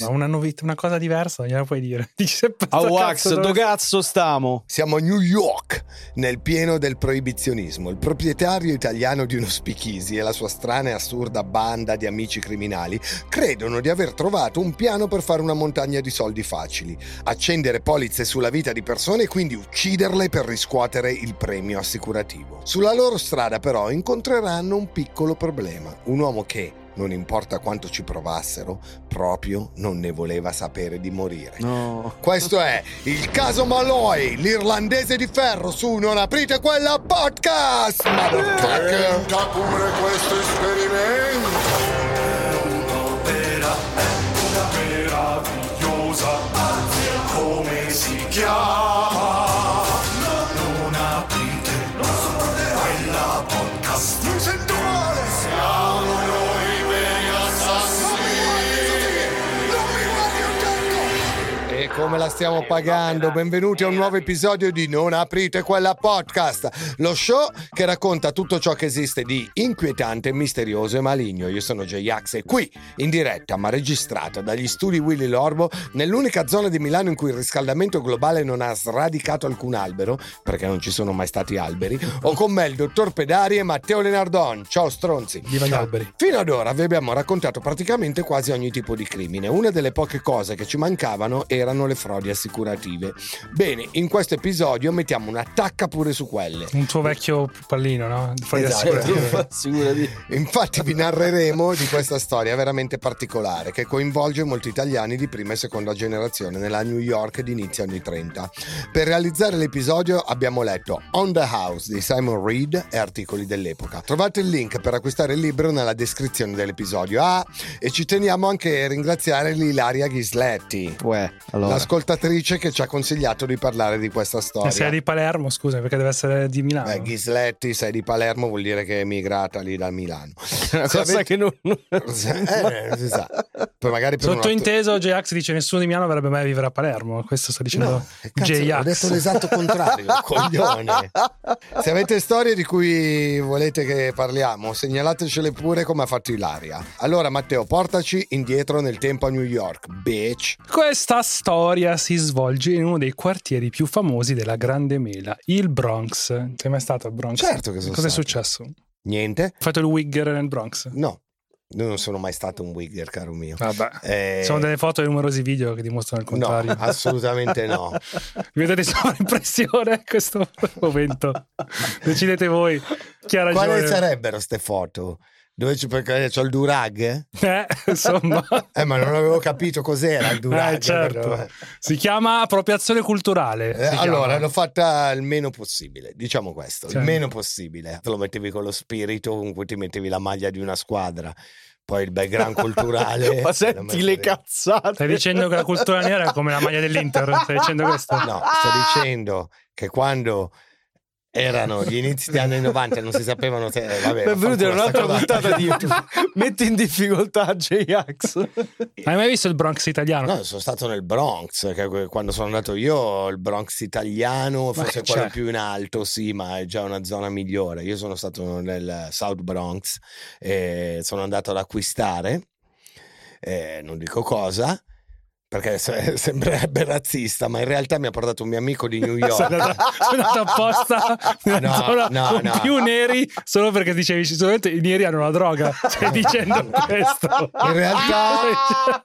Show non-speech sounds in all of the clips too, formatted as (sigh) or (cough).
Ma una, novità, una cosa diversa, gliela puoi dire. (laughs) Sempre A Wax, cazzo, dove cazzo stiamo? Siamo a New York, nel pieno del proibizionismo. Il proprietario italiano di uno speakeasy e la sua strana e assurda banda di amici criminali credono di aver trovato un piano per fare una montagna di soldi facili, accendere polizze sulla vita di persone e quindi ucciderle per riscuotere il premio assicurativo. Sulla loro strada però incontreranno un piccolo problema, un uomo che, non importa quanto ci provassero, proprio non ne voleva sapere di morire. No. Questo è il caso Malloy, l'irlandese di ferro su Non aprite quella podcast! Motherfucker! Tenta pure questo esperimento. Un'opera meravigliosa. Come si chiama? Come la stiamo pagando? Benvenuti a un nuovo episodio di Non aprite quella podcast, lo show che racconta tutto ciò che esiste di inquietante, misterioso e maligno. Io sono J-Ax e qui, in diretta ma registrata dagli studi Willy Lorbo, nell'unica zona di Milano in cui il riscaldamento globale non ha sradicato alcun albero, perché non ci sono mai stati alberi, ho con me il dottor Pedari e Matteo Lenardon. Ciao stronzi! Viva gli alberi. Fino ad ora vi abbiamo raccontato praticamente quasi ogni tipo di crimine. Una delle poche cose che ci mancavano erano le frodi assicurative. Bene, in questo episodio mettiamo una tacca pure su quelle. Un tuo vecchio pallino, no? Fuori Esatto. assicurativo. Sicurati. (laughs) Infatti vi narreremo di questa storia veramente particolare che coinvolge molti italiani di prima e seconda generazione nella New York di inizio anni 30. Per realizzare l'episodio abbiamo letto On the House di Simon Reed e articoli dell'epoca. Trovate il link per acquistare il libro nella descrizione dell'episodio. Ah, e ci teniamo anche a ringraziare l'Ilaria Ghisletti. Uè, allora. L'ascoltatrice che ci ha consigliato di parlare di questa storia. Sei di Palermo, scusa, perché deve essere di Milano. Beh, Ghisletti, sei di Palermo, vuol dire che è emigrata lì da Milano. una (laughs) cosa avete- che non... Eh, si sa. Poi magari per un altro- Sottointeso, J-Ax dice nessuno di Milano avrebbe mai vivere a Palermo. Questo sta dicendo No, cazzo, ho J-Ax. detto l'esatto contrario, (laughs) coglione. Se avete storie di cui volete che parliamo, segnalatecele pure come ha fatto Ilaria. Allora, Matteo, portaci indietro nel tempo a New York, bitch. Questa storia si svolge in uno dei quartieri più famosi della Grande Mela, il Bronx. Sei mai stato al Bronx? Certo che sono Cosa è stato. successo? Hai Niente? fatto il Wigger nel Bronx? No, io non sono mai stato un wigger, caro mio. Eh, sono delle foto e numerosi video che dimostrano il No, contrario. (laughs) assolutamente no. (laughs) Mi vedete solo impressione in questo momento. (laughs) Decidete voi chi ha ragione. Quali sarebbero ste foto? Dove c'è, perché c'ho il durag? Eh, (laughs) insomma. Eh, ma non avevo capito cos'era il durag. Eh, certo. Si chiama appropriazione culturale. Eh, allora, chiama. l'ho fatta il meno possibile, diciamo questo, Cioè- il meno possibile. Te lo mettevi con lo spirito con cui ti mettevi la maglia di una squadra, poi il background culturale. (laughs) Ma senti le cazzate. Stai dicendo che la cultura nera è come la maglia dell'Inter? Stai dicendo questo? No, sto dicendo che quando erano gli inizi degli anni 90 e non si sapevano se... Vabbè, Benvenuti a un'altra puntata di Metti in difficoltà J-Ax. Hai mai visto il Bronx italiano? No, sono stato nel Bronx, quando sono andato io, il Bronx italiano, forse quello cioè. più in alto, sì, ma è già una zona migliore. Io sono stato nel South Bronx e sono andato ad acquistare, eh, non dico cosa, perché se- (laughs) sembrerebbe razzista, ma in realtà mi ha portato un mio amico di New (laughs) York. andato, sei andato apposta nella (laughs) No, zona no, con no. più neri solo perché dicevi sicuramente i neri hanno la droga. Stai dicendo questo. In realtà,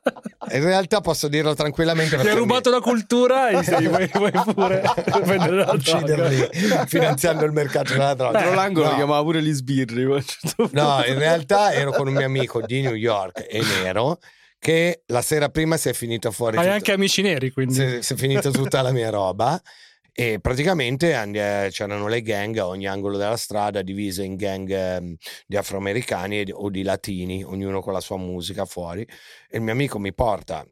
in realtà posso dirlo tranquillamente. Ti mi- rubato la cultura e sei, vuoi, vuoi pure prendere la droga. ucciderli finanziando il mercato della droga. Tra l'angolo No. chiamava pure gli sbirri. certo. No, in realtà ero con un mio amico di New York e nero che la sera prima si è finito fuori Hai tutta- anche amici neri, quindi. si, si è finita (laughs) tutta la mia roba. E praticamente and- eh, c'erano le gang a ogni angolo della strada divise in gang ehm, di afroamericani e o di latini, ognuno con la sua musica fuori. E il mio amico mi porta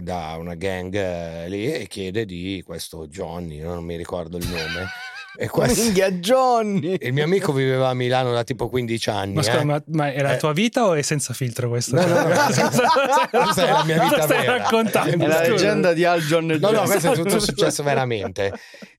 da una gang eh, lì e chiede di questo Johnny, non mi ricordo il nome, (laughs) E questo- Minchia Johnny. il mio amico viveva a Milano da tipo 15 anni. Ma, scusa, eh. ma, ma è la Eh. tua vita o è senza filtro questo? No, no, no. (laughs) Questa è la mia vita Cosa stai vera. raccontando? È la leggenda di Al John e No, no, questo è tutto successo veramente.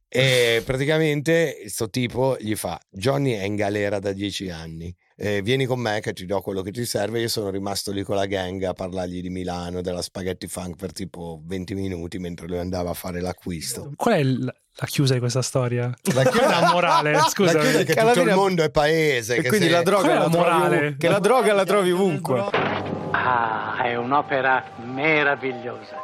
E praticamente questo tipo gli fa: Johnny è in galera da dieci anni. eh, vieni con me che ti do quello che ti serve. Io sono rimasto lì con la gang a parlargli di Milano, della spaghetti funk per tipo 20 minuti mentre lui andava a fare l'acquisto. Qual è il- la chiusa di questa storia? La Qual è la morale? Scusa. la chiusa è che Che tutto il mondo è paese. E che quindi se- la droga è la morale? Che la droga la trovi ovunque. Ah, è un'opera meravigliosa.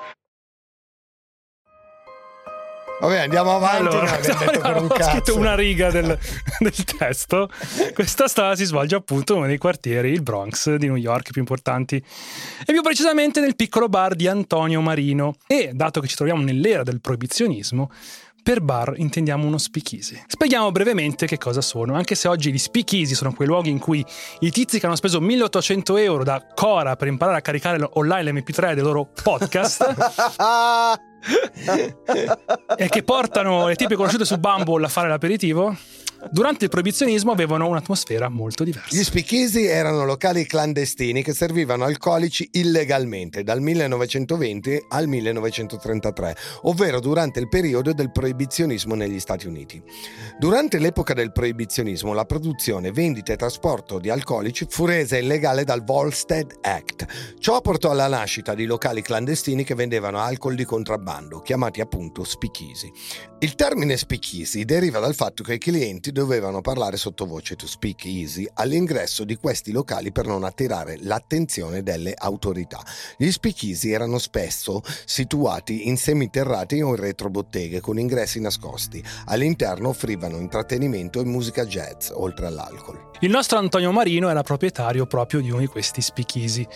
Vabbè, andiamo avanti. Allora, un ho scritto una riga del, del testo. Questa storia si svolge appunto in uno dei quartieri, il Bronx di New York più importanti, e più precisamente nel piccolo bar di Antonio Marino. E dato che ci troviamo nell'era del proibizionismo, per bar intendiamo uno speakeasy. Spieghiamo brevemente che cosa sono, anche se oggi gli speakeasy sono quei luoghi in cui i tizi che hanno speso 1800 euro da Cora per imparare a caricare online l'MP3 dei loro podcast (laughs) e che portano le tipe conosciute su Bumble a fare l'aperitivo, durante il proibizionismo avevano un'atmosfera molto Gli diversa. speakeasy erano locali clandestini che servivano alcolici illegalmente dal 1920 al 1933, ovvero durante il periodo del proibizionismo negli Stati Uniti. Durante l'epoca del proibizionismo la produzione, vendita e trasporto di alcolici fu resa illegale dal Volstead Act. Ciò portò alla nascita di locali clandestini che vendevano alcol di contrabbando, chiamati appunto speakeasy. Il termine speakeasy deriva dal fatto che i clienti dovevano parlare sottovoce to speak easy all'ingresso di questi locali per non attirare l'attenzione delle autorità. Gli speakeasy erano spesso situati in semiterrati o in retrobotteghe con ingressi nascosti. All'interno offrivano intrattenimento e musica jazz, oltre all'alcol. Il nostro Antonio Marino era proprietario proprio di uno di questi speakeasy.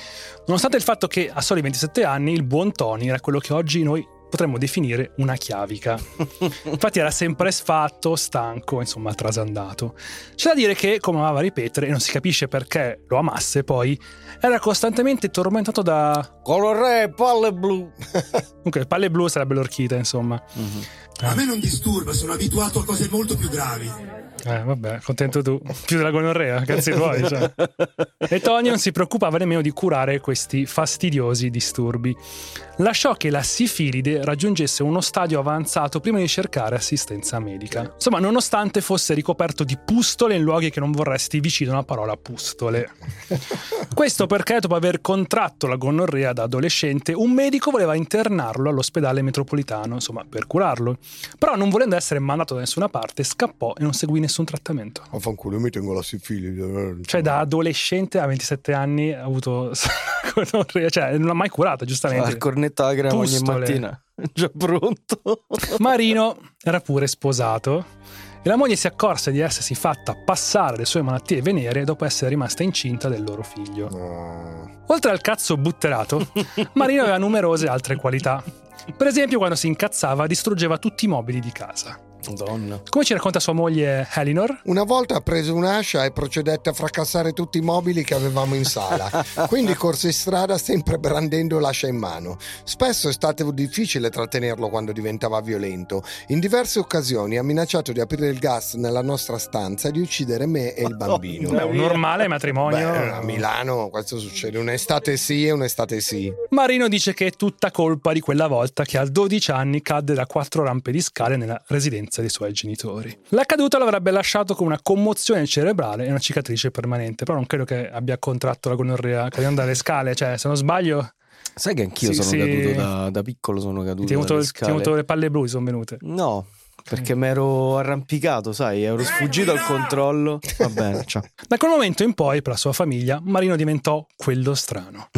Nonostante il fatto che a soli 27 anni il buon Tony era quello che oggi noi potremmo definire una chiavica. (laughs) Infatti era sempre sfatto, stanco, insomma trasandato. C'è da dire che, come amava ripetere, e non si capisce perché lo amasse poi, era costantemente tormentato da... Colore palle blu. Comunque, palle blu sarebbe l'orchita, insomma. A me non disturba, sono abituato a cose molto più gravi. Eh, vabbè, contento tu. Più della gonorrea, cazzi tuoi. Cioè. (laughs) E Tony non si preoccupava nemmeno di curare questi fastidiosi disturbi. Lasciò che la sifilide raggiungesse uno stadio avanzato prima di cercare assistenza medica. Insomma, nonostante fosse ricoperto di pustole in luoghi che non vorresti vicino alla parola pustole. (laughs) Questo perché, dopo aver contratto la gonorrea da adolescente, un medico voleva internarlo all'ospedale metropolitano, insomma, per curarlo. Però, non volendo essere mandato da nessuna parte, scappò e non seguì nessun trattamento. Vaffanculo, mi tengo la sifilide. Cioè, da adolescente a 27 anni ha avuto (laughs) cioè, non l'ha mai curata, La giustamente. cornetta alla crema ogni mattina. (laughs) Già pronto. Marino era pure sposato e la moglie si accorse di essersi fatta passare le sue malattie venere dopo essere rimasta incinta del loro figlio. Oltre al cazzo butterato, (laughs) Marino aveva numerose altre qualità. Per esempio, quando si incazzava, distruggeva tutti i mobili di casa. Madonna. Come ci racconta sua moglie Elinor, Una volta ha preso un'ascia e procedette a fracassare tutti i mobili che avevamo in sala. (laughs) Quindi corse in strada sempre brandendo l'ascia in mano. Spesso è stato difficile trattenerlo quando diventava violento. In diverse occasioni ha minacciato di aprire il gas nella nostra stanza e di uccidere me e il bambino. beh, un normale matrimonio. Beh, a Milano questo succede un'estate sì e un'estate sì. Marino dice che è tutta colpa di quella volta che a 12 anni cadde da quattro rampe di scale nella residenza dei suoi genitori. L'accaduto l'avrebbe lasciato con una commozione cerebrale e una cicatrice permanente, però non credo che abbia contratto la gonorrea cadendo dalle scale, cioè se non sbaglio Sai che anch'io Sì, sono sì. caduto da, da piccolo, sono caduto ti venuto scale. le palle blu, sono venute. No, perché mi ero arrampicato, sai, ero sfuggito al controllo. Va bene, ciao. (laughs) Da quel momento in poi, per la sua famiglia, Marino diventò quello strano.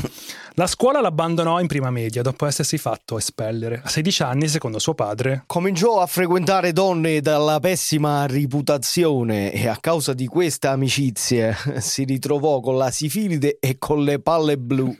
La scuola l'abbandonò in prima media dopo essersi fatto espellere. A 16 anni, secondo suo padre, Cominciò a frequentare donne dalla pessima reputazione e a causa di queste amicizie (laughs) si ritrovò con la sifilide e con le palle blu.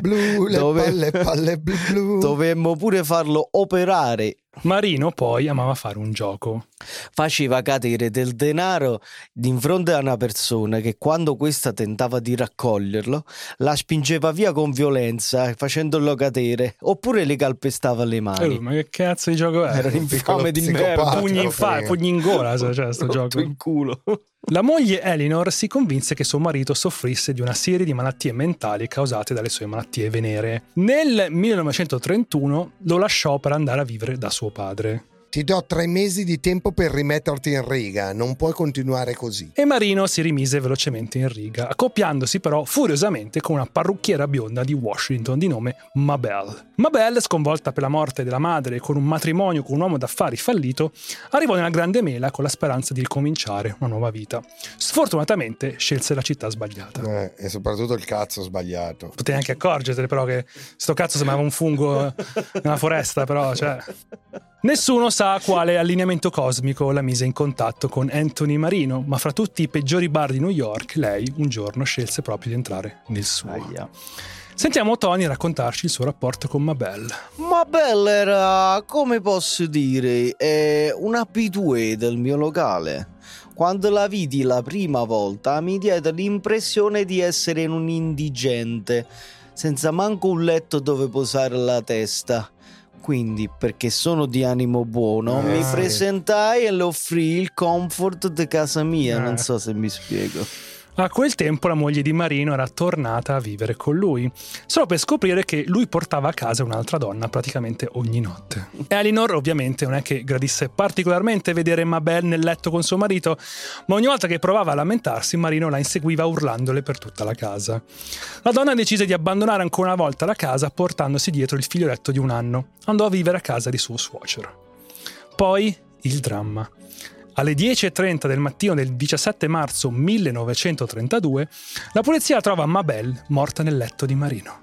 Blu, le Dove- palle, palle blu blu. Dovemmo pure farlo operare Marino poi amava fare un gioco. Faceva cadere del denaro di fronte a una persona che quando questa tentava di raccoglierlo la spingeva via con violenza facendolo cadere oppure le calpestava le mani. Eh, ma che cazzo di gioco è? (laughs) Era un infame di merda. Pugni in, fa- pugni in gola, cioè, sto gioco. in culo. La moglie Elinor si convinse che suo marito soffrisse di una serie di malattie mentali causate dalle sue malattie venere. Nel 1931 lo lasciò per andare a vivere da suo padre. Ti do tre mesi di tempo per rimetterti in riga, non puoi continuare così. E Marino si rimise velocemente in riga, accoppiandosi però furiosamente con una parrucchiera bionda di Washington di nome Mabel. Mabel, sconvolta per la morte della madre e con un matrimonio con un uomo d'affari fallito, arrivò nella Grande Mela con la speranza di ricominciare una nuova vita. Sfortunatamente scelse la città sbagliata. Eh, e soprattutto il cazzo sbagliato. Potevi anche accorgertene però che sto cazzo sembrava un fungo nella foresta, però cioè... Nessuno sa quale allineamento cosmico la mise in contatto con Anthony Marino, ma fra tutti i peggiori bar di New York, lei un giorno scelse proprio di entrare nel suo. Aia. Sentiamo Tony raccontarci il suo rapporto con Mabel. Ma Bella era, come posso dire, un abitué del mio locale. Quando la vidi la prima volta mi diede l'impressione di essere un indigente, senza manco un letto dove posare la testa. Quindi, perché sono di animo buono, Ah, mi sì. presentai e le offrì il comfort di casa mia. Ah. Non so se mi spiego. A quel tempo la moglie di Marino era tornata a vivere con lui, solo per scoprire che lui portava a casa un'altra donna praticamente ogni notte. Elinor ovviamente non è che gradisse particolarmente vedere Mabel nel letto con suo marito, ma ogni volta che provava a lamentarsi Marino la inseguiva urlandole per tutta la casa. La donna decise di abbandonare ancora una volta la casa portandosi dietro il figlioletto di un anno. Andò a vivere a casa di suo suocero. Poi il dramma. Alle 10.30 del mattino del 17 marzo 1932, la polizia trova Mabel morta nel letto di Marino.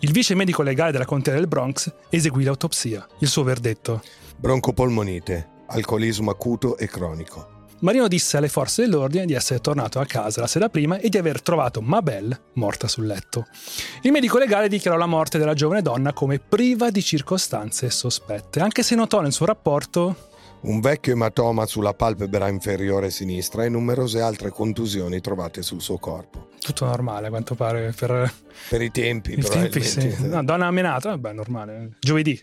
Il vice medico legale della contea del Bronx eseguì l'autopsia. Il suo verdetto. Broncopolmonite, alcolismo acuto e cronico. Marino disse alle forze dell'ordine di essere tornato a casa la sera prima e di aver trovato Mabel morta sul letto. Il medico legale dichiarò la morte della giovane donna come priva di circostanze sospette, anche se notò nel suo rapporto Un vecchio ematoma sulla palpebra inferiore sinistra e numerose altre contusioni trovate sul suo corpo. tutto normale a quanto pare per Per i tempi, i tempi. Sì. No, donna ammenata, vabbè, normale. Giovedì.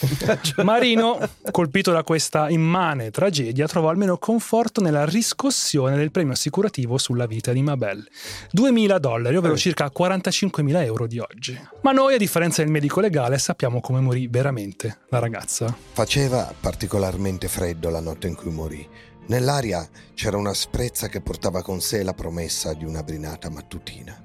(laughs) Marino, colpito da questa immane tragedia, trovò almeno conforto nella riscossione del premio assicurativo sulla vita di Mabel. 2.000 dollari, ovvero Eh. circa 45.000 euro di oggi. Ma noi, a differenza del medico legale, sappiamo come morì veramente la ragazza. Faceva particolarmente freddo la notte in cui morì. Nell'aria c'era una sprezza che portava con sé la promessa di una brinata mattutina.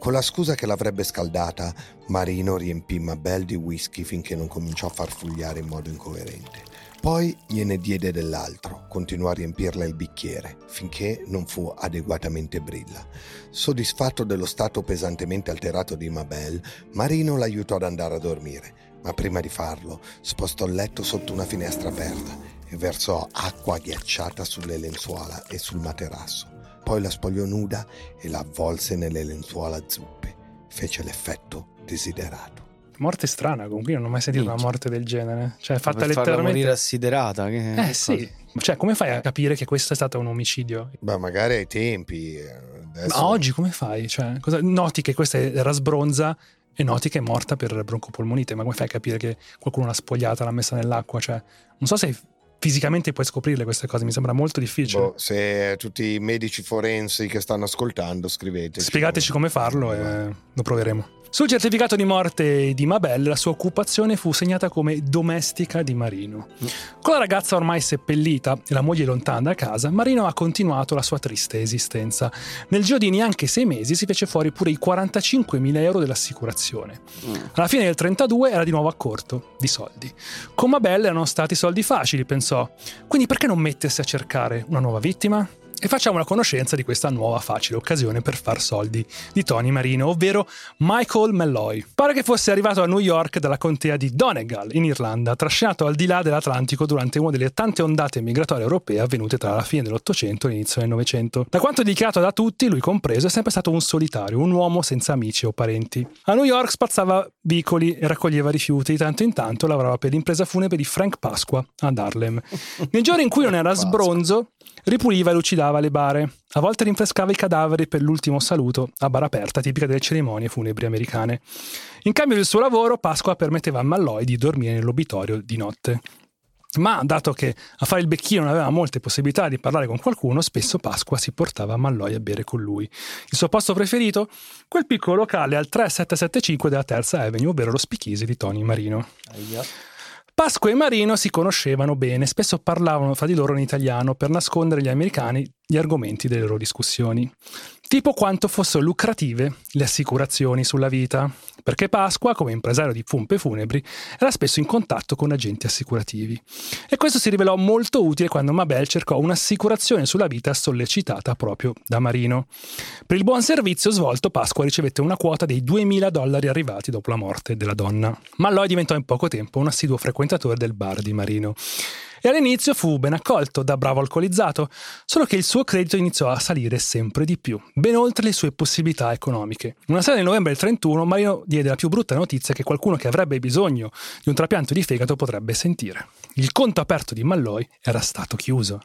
Con la scusa che l'avrebbe scaldata, Marino riempì Mabel di whisky finché non cominciò a farfugliare in modo incoerente. Poi gliene diede dell'altro, continuò a riempirle il bicchiere, finché non fu adeguatamente brilla. Soddisfatto dello stato pesantemente alterato di Mabel, Marino l'aiutò ad andare a dormire, ma prima di farlo spostò il letto sotto una finestra aperta e versò acqua ghiacciata sulle lenzuola e sul materasso. Poi la spogliò nuda e la avvolse nelle lenzuola zuppe. Fece l'effetto desiderato. Morte strana, comunque io non ho mai sentito una Minchia. morte del genere. Cioè, Per fatta farla letteralmente... morire assiderata. Che Eh sì, cioè come fai a capire che questo è stato un omicidio? Beh, magari ai tempi. eh, Adesso... Ma oggi come fai? Cioè, cosa- noti che questa era sbronza e noti che è morta per broncopolmonite, ma come fai a capire che qualcuno l'ha spogliata, l'ha messa nell'acqua? Cioè, non so se fisicamente puoi scoprirle queste cose, mi sembra molto difficile. Boh, se tutti i medici forensi che stanno ascoltando, scriveteci. Spiegateci come farlo e lo proveremo. Sul certificato di morte di Mabel, la sua occupazione fu segnata come domestica di Marino. Con la ragazza ormai seppellita e la moglie lontana da casa, Marino ha continuato la sua triste esistenza. Nel giro di neanche sei mesi si fece fuori pure i 45.000 euro dell'assicurazione. Alla fine del 32 era di nuovo a corto di soldi. Con Mabel erano stati soldi facili, pensò. Quindi perché non mettersi a cercare una nuova vittima? E facciamo la conoscenza di questa nuova facile occasione per far soldi di Tony Marino, ovvero Michael Malloy. Pare che fosse arrivato a New York dalla contea di Donegal, in Irlanda, trascinato al di là dell'Atlantico durante una delle tante ondate migratorie europee avvenute tra la fine dell'Ottocento e l'inizio del Novecento. Da quanto dichiarato da tutti, lui compreso, è sempre stato un solitario, un uomo senza amici o parenti. A New York spazzava vicoli e raccoglieva rifiuti, di tanto in tanto lavorava per l'impresa funebre di Frank Pasqua ad Harlem. (laughs) Nei giorni in cui non era sbronzo, ripuliva e lucidava le bare. A volte rinfrescava i cadaveri per l'ultimo saluto a bara aperta, tipica delle cerimonie funebri americane. In cambio del suo lavoro, Pasqua permetteva a Malloy di dormire nell'obitorio di notte. Ma dato che a fare il becchino non aveva molte possibilità di parlare con qualcuno, spesso Pasqua si portava Malloy a bere con lui. Il suo posto preferito? Quel piccolo locale al 3775 della Terza Avenue, ovvero lo Spichisi di Tony Marino. Pasqua e Marino si conoscevano bene, spesso parlavano fra di loro in italiano per nascondere agli americani gli argomenti delle loro discussioni. Tipo quanto fossero lucrative le assicurazioni sulla vita, perché Pasqua, come impresario di pompe funebri, era spesso in contatto con agenti assicurativi. E questo si rivelò molto utile quando Mabel cercò un'assicurazione sulla vita sollecitata proprio da Marino. Per il buon servizio svolto, Pasqua ricevette una quota dei 2000 dollari arrivati dopo la morte della donna. Malloy diventò in poco tempo un assiduo frequentatore del bar di Marino e all'inizio fu ben accolto da bravo alcolizzato, solo che il suo credito iniziò a salire sempre di più, ben oltre le sue possibilità economiche. Una sera di novembre del 31 Marino diede la più brutta notizia che qualcuno che avrebbe bisogno di un trapianto di fegato potrebbe sentire. Il conto aperto di Malloy era stato chiuso.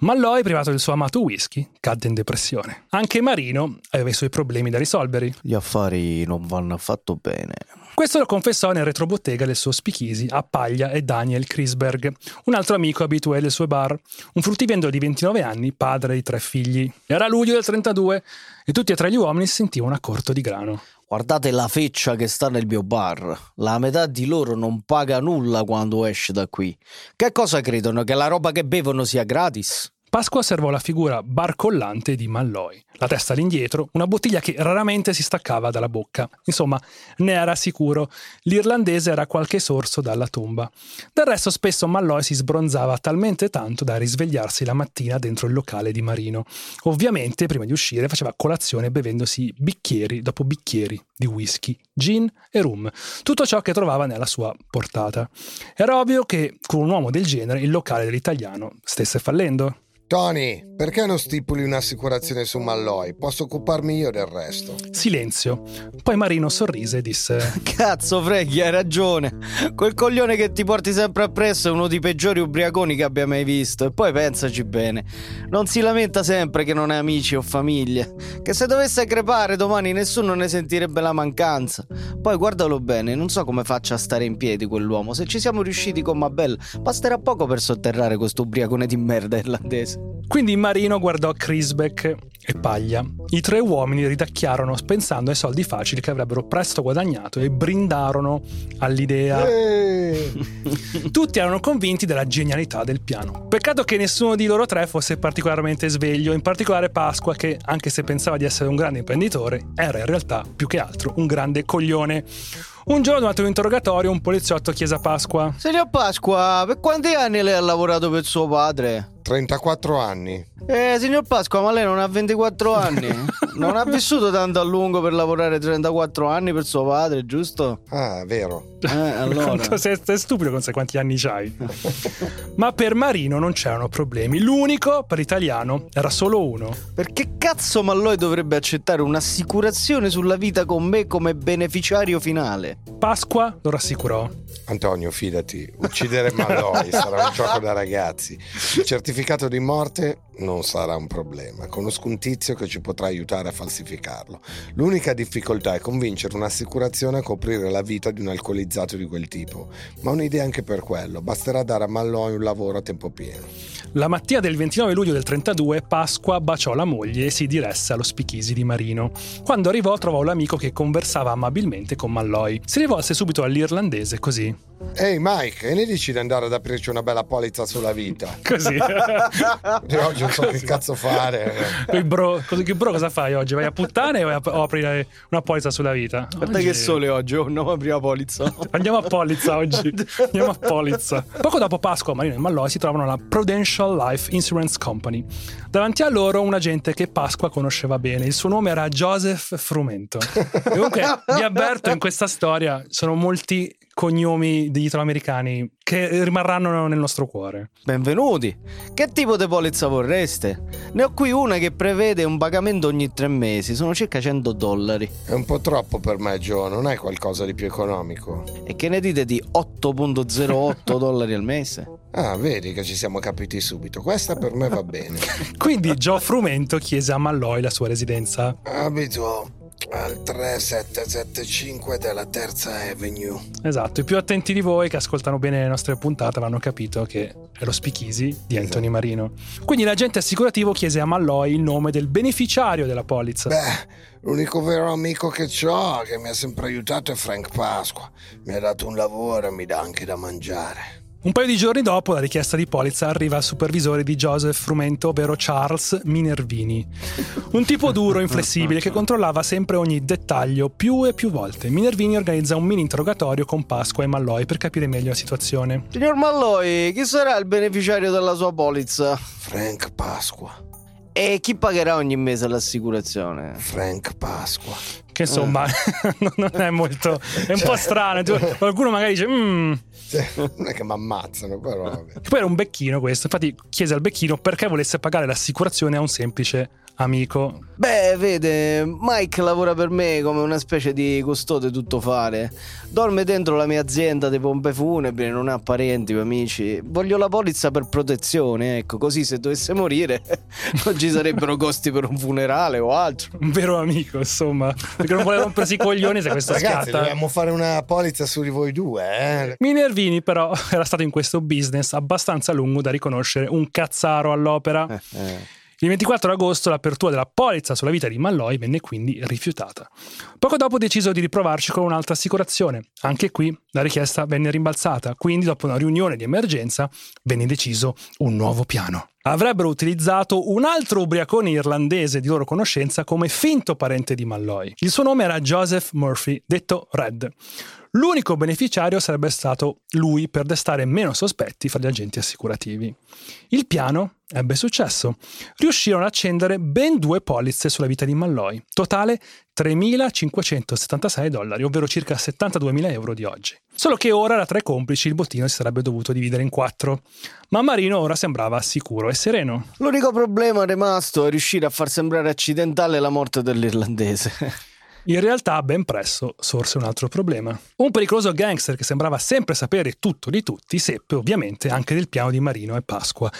Malloy, privato del suo amato whisky, cadde in depressione. Anche Marino aveva i suoi problemi da risolvere. Gli affari non vanno affatto bene. Questo lo confessò nel retrobottega del suo speakeasy a Paglia e Daniel Krisberg, un altro amico abitué del suo bar, un fruttivendolo di 29 anni, padre di tre figli. Era luglio del 32 e tutti e tre gli uomini sentivano a corto di grano. Guardate la feccia che sta nel mio bar. La metà di loro non paga nulla quando esce da qui. Che cosa credono? Che la roba che bevono sia gratis? Pasqua osservò la figura barcollante di Malloy, la testa all'indietro, una bottiglia che raramente si staccava dalla bocca. Insomma, ne era sicuro, l'irlandese era qualche sorso dalla tomba. Del resto spesso Malloy si sbronzava talmente tanto da risvegliarsi la mattina dentro il locale di Marino. Ovviamente, prima di uscire, faceva colazione bevendosi bicchieri dopo bicchieri di whisky, gin e rum, tutto ciò che trovava nella sua portata. Era ovvio che con un uomo del genere il locale dell'italiano stesse fallendo. Tony, perché non stipuli un'assicurazione su Malloy? Posso occuparmi io del resto. Silenzio. Poi Marino sorrise e disse: Cazzo, Freghi, hai ragione. Quel coglione che ti porti sempre appresso è uno dei peggiori ubriaconi che abbia mai visto. E poi pensaci bene. Non si lamenta sempre che non ha amici o famiglia. Che se dovesse crepare domani nessuno ne sentirebbe la mancanza. Poi guardalo bene, non so come faccia a stare in piedi quell'uomo. Se ci siamo riusciti con Mabel, basterà poco per sotterrare questo ubriacone di merda irlandese. Quindi Marino guardò Crisbeck e Paglia. I tre uomini ridacchiarono pensando ai soldi facili che avrebbero presto guadagnato e brindarono all'idea. (laughs) Tutti erano convinti della genialità del piano. Peccato che nessuno di loro tre fosse particolarmente sveglio, in particolare Pasqua che, anche se pensava di essere un grande imprenditore, era in realtà più che altro un grande coglione. Un giorno durante un interrogatorio un poliziotto chiese a Pasqua Signor Pasqua, per quanti anni lei ha lavorato per suo padre? 34 anni. Eh, signor Pasqua, ma lei non ha 24 (laughs) anni? Non ha vissuto tanto a lungo per lavorare 34 anni per suo padre, giusto? Ah, vero. Eh, allora. (laughs) Quanto sei, sei stupido con sai quanti anni c'hai. (laughs) Ma per Marino non c'erano problemi. L'unico per l'italiano era solo uno. Perché cazzo Malloy dovrebbe accettare un'assicurazione sulla vita con me come beneficiario finale? Pasqua lo rassicurò. Antonio, fidati, uccidere Malloy sarà un gioco da ragazzi. Certificato di morte non sarà un problema. Conosco un tizio che ci potrà aiutare a falsificarlo. L'unica difficoltà è convincere un'assicurazione a coprire la vita di un alcolizzato di quel tipo. Ma un'idea anche per quello. Basterà dare a Malloy un lavoro a tempo pieno. La mattina del 29 luglio del 32 Pasqua baciò la moglie e si diresse allo Spichisi di Marino. Quando arrivò trovò l'amico che conversava amabilmente con Malloy. Si rivolse subito all'irlandese così. Ehi Mike, e ne dici di andare ad aprirci una bella polizza sulla vita? (laughs) Così. Io oggi non so che cazzo fare. Bro, bro, cosa fai oggi? Vai a puttane o, o apri una polizza sulla vita? Guarda Oggi- che sole oggi, oh, no, prima polizza. Andiamo a Polizza oggi. Andiamo a Polizza. Poco dopo Pasqua, Marino e Malloy si trovano alla Prudential Life Insurance Company. Davanti a loro un agente che Pasqua conosceva bene. Il suo nome era Joseph Frumento. E comunque vi avverto in questa storia sono molti cognomi degli italoamericani che rimarranno nel nostro cuore. Benvenuti. Che tipo di polizza vorreste? Ne ho qui una che prevede un pagamento ogni tre mesi, sono circa 100 dollari. È un po' troppo per me, Joe. Non hai qualcosa di più economico? E che ne dite di 8.08 (laughs) dollari al mese? Ah, vedi che ci siamo capiti subito. Questa per me va bene. (laughs) Quindi Joe Frumento chiese a Malloy la sua residenza. Abito al 3775 della Terza Avenue. Esatto, i più attenti di voi che ascoltano bene le nostre puntate avranno capito che è lo speakeasy di Anthony Marino. Quindi l'agente assicurativo chiese a Malloy il nome del beneficiario della polizza. Beh, l'unico vero amico che ho che mi ha sempre aiutato è Frank Pasqua. Mi ha dato un lavoro e mi dà anche da mangiare. Un paio di giorni dopo la richiesta di polizza arriva al supervisore di Joseph Frumento, ovvero Charles Minervini. Un tipo duro, inflessibile, che controllava sempre ogni dettaglio più e più volte. Minervini organizza un mini interrogatorio con Pasqua e Malloy per capire meglio la situazione. Signor Malloy, chi sarà il beneficiario della sua polizza? Frank Pasqua. E chi pagherà ogni mese l'assicurazione? Frank Pasqua. Che insomma (laughs) non è molto. è un po' strano. Qualcuno magari dice. "Mm". Cioè, non è che mi ammazzano, però vabbè. Poi era un becchino questo. Infatti chiese al becchino perché volesse pagare l'assicurazione a un semplice amico. Beh, vede, Mike lavora per me come una specie di custode tuttofare. Dorme dentro la mia azienda di pompe funebri, non ha parenti o amici. Voglio la polizza per protezione, ecco, così se dovesse morire (laughs) non ci sarebbero costi per un funerale o altro. Un vero amico, insomma. Perché non vuole rompersi i coglioni se questo Ragazzi, scatta. dobbiamo fare una polizza su di voi due, eh? Minervini, però, era stato in questo business abbastanza lungo da riconoscere un cazzaro all'opera. Eh. Il 24 agosto l'apertura della polizza sulla vita di Malloy venne quindi rifiutata. Poco dopo deciso di riprovarci con un'altra assicurazione. Anche qui la richiesta venne rimbalzata, quindi dopo una riunione di emergenza venne deciso un nuovo piano. Avrebbero utilizzato un altro ubriacone irlandese di loro conoscenza come finto parente di Malloy. Il suo nome era Joseph Murphy, detto Red. L'unico beneficiario sarebbe stato lui per destare meno sospetti fra gli agenti assicurativi. Il piano ebbe successo. Riuscirono a accendere ben due polizze sulla vita di Malloy, totale 3.576 dollari, ovvero circa 72.000 euro di oggi. Solo che ora da tre complici il bottino si sarebbe dovuto dividere in quattro. Ma Marino ora sembrava sicuro e sereno. L'unico problema rimasto è riuscire a far sembrare accidentale la morte dell'irlandese. In realtà, ben presto sorse un altro problema. Un pericoloso gangster che sembrava sempre sapere tutto di tutti seppe ovviamente anche del piano di Marino e Pasqua.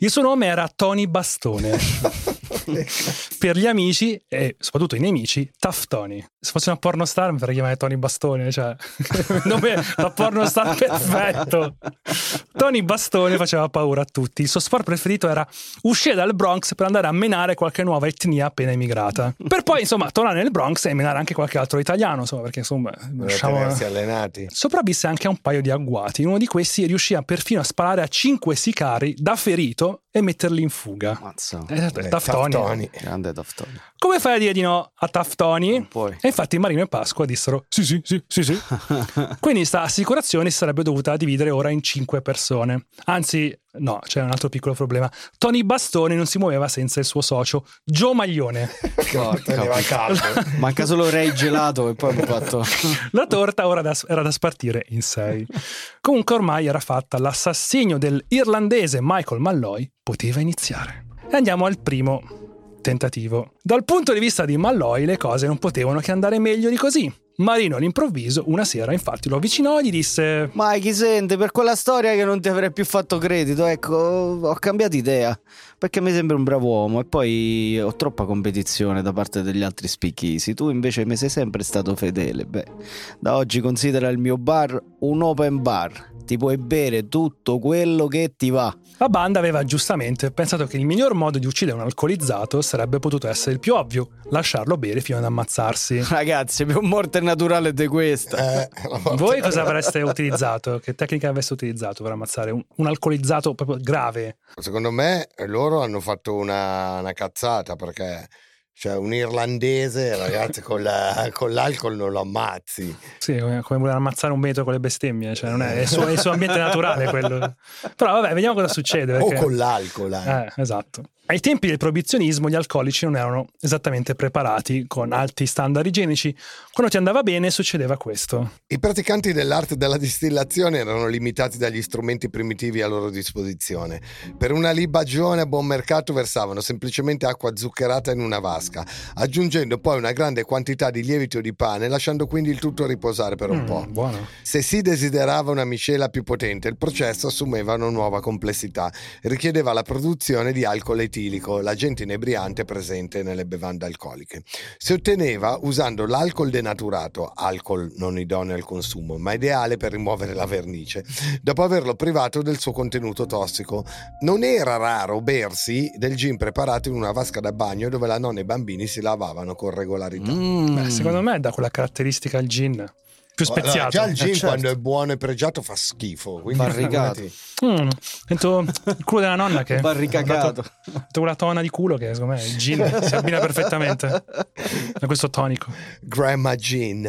Il suo nome era Tony Bastone. (laughs) (laughs) per gli amici e soprattutto i nemici, Tough Tony. Se fosse una pornostar mi farei chiamare Tony Bastone, cioè (laughs) nome da pornostar perfetto. Tony Bastone faceva paura a tutti. Il suo sport preferito era uscire dal Bronx per andare a menare qualche nuova etnia appena emigrata. Per poi, insomma, tornare nel Bronx e menare anche qualche altro italiano, insomma, perché insomma, riusciamo- tenersi allenati. Sopravvisse anche a un paio di agguati. Uno di questi riuscì a perfino a sparare a cinque sicari da ferito e metterli in fuga. Mazza. Eh, Tough Tony. Tony. Grande Taftoni. Come fai a dire di no a Tough Tony? Non puoi. E infatti Marino e Pasqua dissero sì, sì, sì, sì, sì. (laughs) Quindi sta assicurazione si sarebbe dovuta dividere ora in cinque persone. Anzi, no, c'è un altro piccolo problema. Tony Bastone non si muoveva senza il suo socio, Joe Maglione. (laughs) (laughs) Manca solo Ray gelato e poi hanno fatto. La torta ora da- era da spartire in sei. Comunque ormai era fatta, l'assassinio dell'irlandese Michael Malloy poteva iniziare. E andiamo al primo tentativo. Dal punto di vista di Malloy le cose non potevano che andare meglio di così. Marino all'improvviso una sera infatti lo avvicinò e gli disse Mikey, sente, per quella storia che non ti avrei più fatto credito, ecco, ho cambiato idea. Perché mi sembra un bravo uomo e poi ho troppa competizione da parte degli altri spicchisi. Tu invece mi sei sempre stato fedele. Beh, da oggi considera il mio bar un open bar. Ti puoi bere tutto quello che ti va. La banda aveva giustamente pensato che il miglior modo di uccidere un alcolizzato sarebbe potuto essere il più ovvio, lasciarlo bere fino ad ammazzarsi. (laughs) Ragazzi, più morte naturale di questa. Eh, Voi cosa avreste utilizzato? Che tecnica avreste utilizzato per ammazzare un, un alcolizzato proprio grave? Secondo me loro hanno fatto una, una cazzata perché cioè, un irlandese, ragazzi, con, la- con l'alcol non lo ammazzi. Sì, come, come voler ammazzare un metro con le bestemmie, cioè non è, è il, suo, è il suo ambiente naturale quello. (laughs) Però vabbè, vediamo cosa succede. O perché- con l'alcol. eh. Eh, esatto. Ai tempi del proibizionismo gli alcolici non erano esattamente preparati con alti standard igienici. Quando ti andava bene succedeva questo. I praticanti dell'arte della distillazione erano limitati dagli strumenti primitivi a loro disposizione. Per una libagione a buon mercato versavano semplicemente acqua zuccherata in una vasca, aggiungendo poi una grande quantità di lievito di pane, lasciando quindi il tutto riposare per un Mm, po'. Buono. Se si desiderava una miscela più potente, il processo assumeva una nuova complessità e richiedeva la produzione di alcol etilico, l'agente inebriante presente nelle bevande alcoliche. Si otteneva usando l'alcol denaturato, alcol non idoneo al consumo, ma ideale per rimuovere la vernice, dopo averlo privato del suo contenuto tossico. Non era raro bersi del gin preparato in una vasca da bagno dove la nonna e i bambini si lavavano con regolarità. Mm. Beh, secondo me dà quella caratteristica al gin. Più Allora, speziato. già il gin Eh, certo. quando è buono e pregiato fa schifo. Quindi Barricato. Mm, sento il culo della nonna che Barricacato. ha dato quella tona di culo che secondo me il gin si abbina perfettamente a questo tonico. Grandma Gin.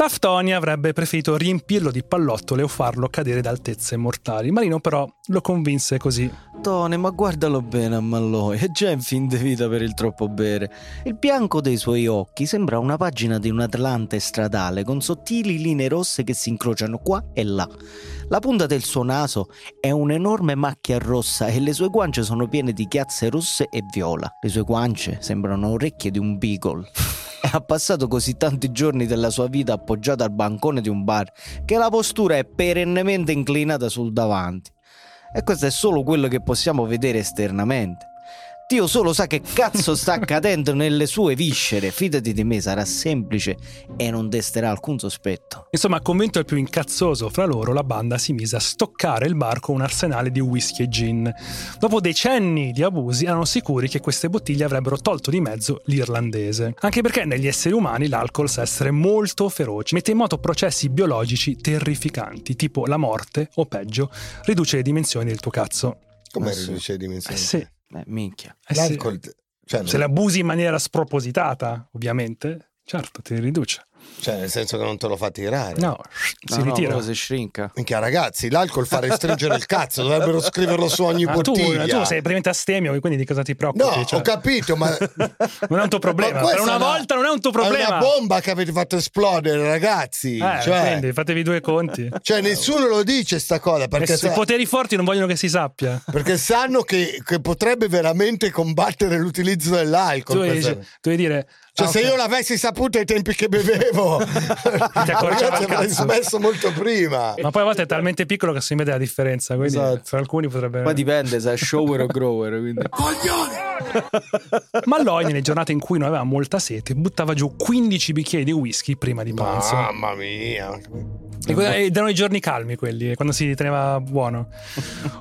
Taftoni avrebbe preferito riempirlo di pallottole o farlo cadere da altezze mortali. Marino però lo convinse così. Tony, ma guardalo bene a Malloy, è già in fin di vita per il troppo bere. Il bianco dei suoi occhi sembra una pagina di un atlante stradale con sottili linee rosse che si incrociano qua e là. La punta del suo naso è un'enorme macchia rossa e le sue guance sono piene di chiazze rosse e viola. Le sue guance sembrano orecchie di un beagle. (laughs) Ha passato così tanti giorni della sua vita appoggiato al bancone di un bar che la postura è perennemente inclinata sul davanti. E questo è solo quello che possiamo vedere esternamente. Dio solo sa che cazzo sta accadendo nelle sue viscere. Fidati di me, sarà semplice e non desterà alcun sospetto. Insomma, convinto il più incazzoso fra loro, la banda si mise a stoccare il bar con un arsenale di whisky e gin. Dopo decenni di abusi, erano sicuri che queste bottiglie avrebbero tolto di mezzo l'irlandese. Anche perché negli esseri umani l'alcol sa essere molto feroce, mette in moto processi biologici terrificanti, tipo la morte o peggio, riduce le dimensioni del tuo cazzo. Come Eh sì. riduce le Eh dimensioni? sì, Eh, minchia. eh sì. Cioè, Se l'abusi in maniera spropositata, ovviamente, certo, ti riduce. Cioè, nel senso che non te lo fa tirare. No, si No, no, ritira. proprio si shrinca. Minchia, ragazzi, l'alcol fa restringere il cazzo, dovrebbero scriverlo su ogni tu, bottiglia. tu sei praticamente astemio, quindi di cosa ti preoccupi? No, Cioè, ho capito, ma (laughs) non è un tuo problema. Ma Per una è una- volta non è un tuo è problema. una bomba che avete fatto esplodere, ragazzi. Eh, cioè, quindi fatevi due conti. cioè, nessuno lo dice sta cosa perché, se- I sa- poteri forti non vogliono che si sappia. perché sanno che, che potrebbe veramente combattere l'utilizzo dell'alcol. Tu tu devi dire. Cioè, ah, se ok. io l'avessi saputo ai tempi che bevevo, (laughs) ragazzi, avrei smesso molto prima. Ma poi a volte è talmente piccolo che si vede la differenza. Quindi Esatto. per alcuni potrebbe. Poi dipende se è shower o grower. Quindi. (laughs) Ma Lloyd, nelle giornate in cui non aveva molta sete, buttava giù 15 bicchieri di whisky prima di pranzo. Mamma mia. E erano i giorni calmi quelli, quando si teneva buono.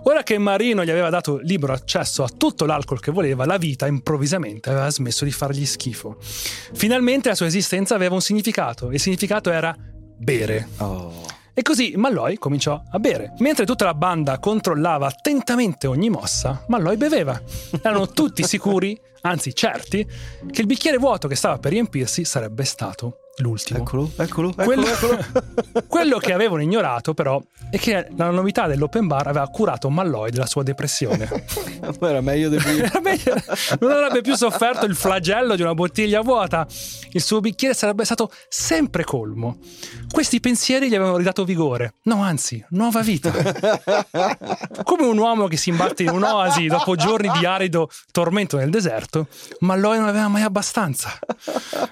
Ora che Marino gli aveva dato libero accesso a tutto l'alcol che voleva, la vita improvvisamente aveva smesso di fargli schifo. Finalmente la sua esistenza aveva un significato, e il significato era bere. Oh. E così Malloy cominciò a bere. Mentre tutta la banda controllava attentamente ogni mossa, Malloy beveva. Erano tutti sicuri, anzi certi, che il bicchiere vuoto che stava per riempirsi sarebbe stato l'ultimo. Eccolo, eccolo, eccolo. Quello, eccolo. (laughs) quello che avevano ignorato, però, è che la novità dell'open bar aveva curato Malloy della sua depressione. (laughs) Era meglio. Era meglio- non avrebbe più sofferto il flagello di una bottiglia vuota. Il suo bicchiere sarebbe stato sempre colmo. Questi pensieri gli avevano ridato vigore. No, anzi, nuova vita. (laughs) Come un uomo che si imbatte in un'oasi dopo giorni di arido tormento nel deserto, Malloy non aveva mai abbastanza.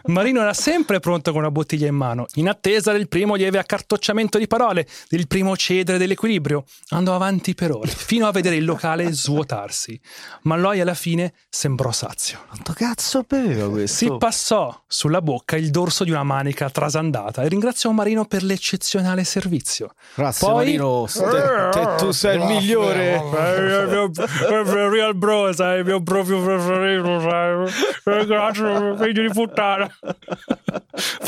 Marino era sempre pronto con una bottiglia in mano, in attesa del primo lieve accartocciamento di parole, del primo cedere dell'equilibrio. Andò avanti per ore, fino a vedere il locale svuotarsi. Malloy alla fine sembrò sazio. Quanto cazzo beveva questo? Si passò sulla bocca il dorso di una manica trasandata e ringraziò Marino per l'eccezionale servizio. Grazie Poi- Marino, te, te- tu sei il migliore. Eh, il mio- il real bro, sai, il mio proprio preferito. Eh, Grazie, figlio di puttana.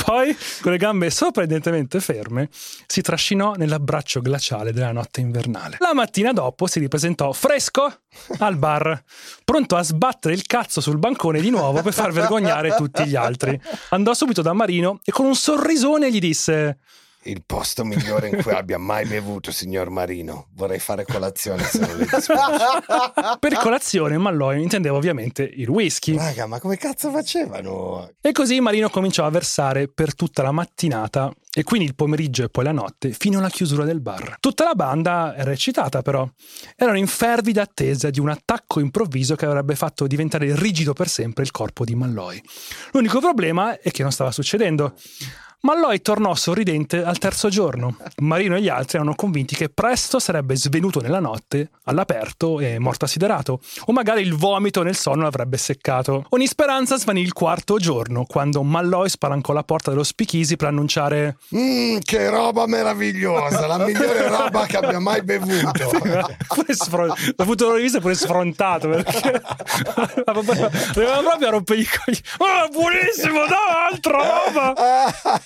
Poi, con le gambe sorprendentemente ferme, si trascinò nell'abbraccio glaciale della notte invernale. La mattina dopo si ripresentò fresco al bar, pronto a sbattere il cazzo sul bancone di nuovo per far vergognare tutti gli altri. Andò subito da Marino e con un sorrisone gli disse: Il posto migliore in cui abbia mai bevuto, signor Marino. Vorrei fare colazione se non le dispiace. Per colazione Malloy intendeva ovviamente il whisky. Raga, ma come cazzo facevano? E così Marino cominciò a versare per tutta la mattinata e quindi il pomeriggio e poi la notte fino alla chiusura del bar. Tutta la banda era eccitata però. Erano in fervida attesa di un attacco improvviso che avrebbe fatto diventare rigido per sempre il corpo di Malloy. L'unico problema è che non stava succedendo. Malloy tornò sorridente al terzo giorno. Marino e gli altri erano convinti che presto sarebbe svenuto nella notte, all'aperto e morto assiderato, o magari il vomito nel sonno l'avrebbe seccato. Ogni speranza svanì il quarto giorno, quando Malloy spalancò la porta dello Spichisi per annunciare Mmm, che roba meravigliosa, la migliore (laughs) roba che abbia mai bevuto. pure sfron- dal punto di vista pure sfrontato perché (laughs) (laughs) arrivava proprio a rompere i coglioni oh, buonissimo dai altra roba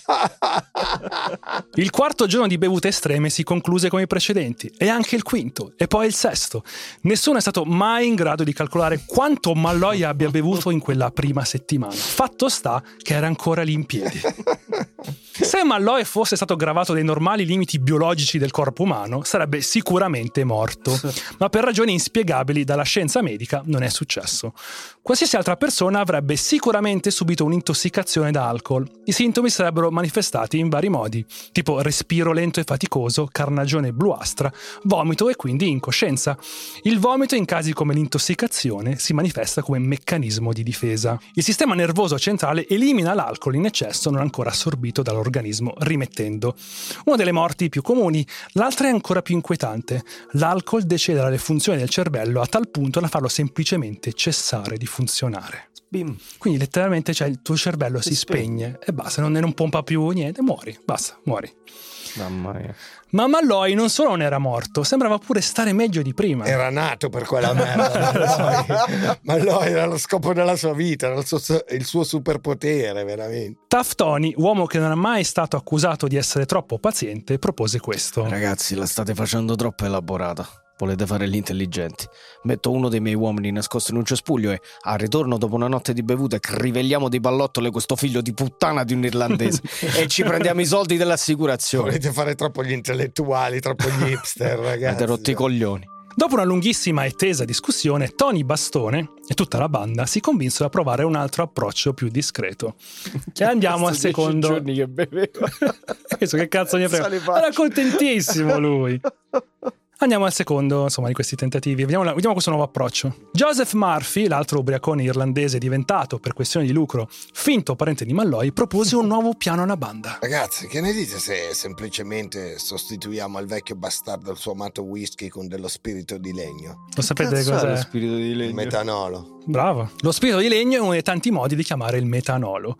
(laughs) il quarto giorno di bevute estreme si concluse come i precedenti e anche il quinto e poi il sesto. Nessuno è stato mai in grado di calcolare quanto Malloy abbia bevuto in quella prima settimana. Fatto sta che era ancora lì in piedi (laughs) se Malloy fosse stato gravato dai normali limiti biologici del corpo umano, sarebbe sicuramente morto. Ma per ragioni inspiegabili dalla scienza medica non è successo. Qualsiasi altra persona avrebbe sicuramente subito un'intossicazione da alcol. I sintomi sarebbero manifestati in vari modi, tipo respiro lento e faticoso, carnagione bluastra, vomito e quindi incoscienza. Il vomito in casi come l'intossicazione si manifesta come meccanismo di difesa. Il sistema nervoso centrale elimina l'alcol in eccesso non ancora assorbito dall'organismo, rimettendo. Una delle morti più comuni, l'altra è ancora più inquietante. L'alcol decelera le funzioni del cervello a tal punto da farlo semplicemente cessare di funzionare. Bim. Quindi letteralmente cioè, il tuo cervello si, spegne. e basta, non, non pompa più niente, muori, basta, muori. Mamma mia. Ma Malloy non solo non era morto, sembrava pure stare meglio di prima. Era nato per quella (laughs) merda. Malloy. (laughs) Malloy era lo scopo della sua vita, era il suo, il suo superpotere, veramente. Taftoni, uomo che non è mai stato accusato di essere troppo paziente, propose questo. Ragazzi, la state facendo troppo elaborata. Volete fare gli intelligenti. Metto uno dei miei uomini nascosto in un cespuglio e al ritorno dopo una notte di bevute crivelliamo di pallottole questo figlio di puttana di un irlandese (laughs) e ci prendiamo i soldi dell'assicurazione. Volete fare troppo gli intellettuali, troppo gli hipster, (laughs) ragazzi. Avete rotto i coglioni. Dopo una lunghissima e tesa discussione, Tony Bastone e tutta la banda si convinsero a provare un altro approccio più discreto. (laughs) E andiamo al secondo. giorni che beveva. Questo che cazzo ne frega? Era contentissimo lui. Andiamo al secondo, insomma, di questi tentativi. Vediamo, la- vediamo questo nuovo approccio. Joseph Murphy, l'altro ubriacone irlandese diventato, per questioni di lucro, finto parente di Malloy, propose un nuovo piano alla banda. Ragazzi, che ne dite se semplicemente sostituiamo al vecchio bastardo il suo amato whisky con dello spirito di legno? Lo sapete cos'è? lo spirito di Il legno? metanolo. Bravo. Lo spirito di legno è uno dei tanti modi di chiamare il metanolo.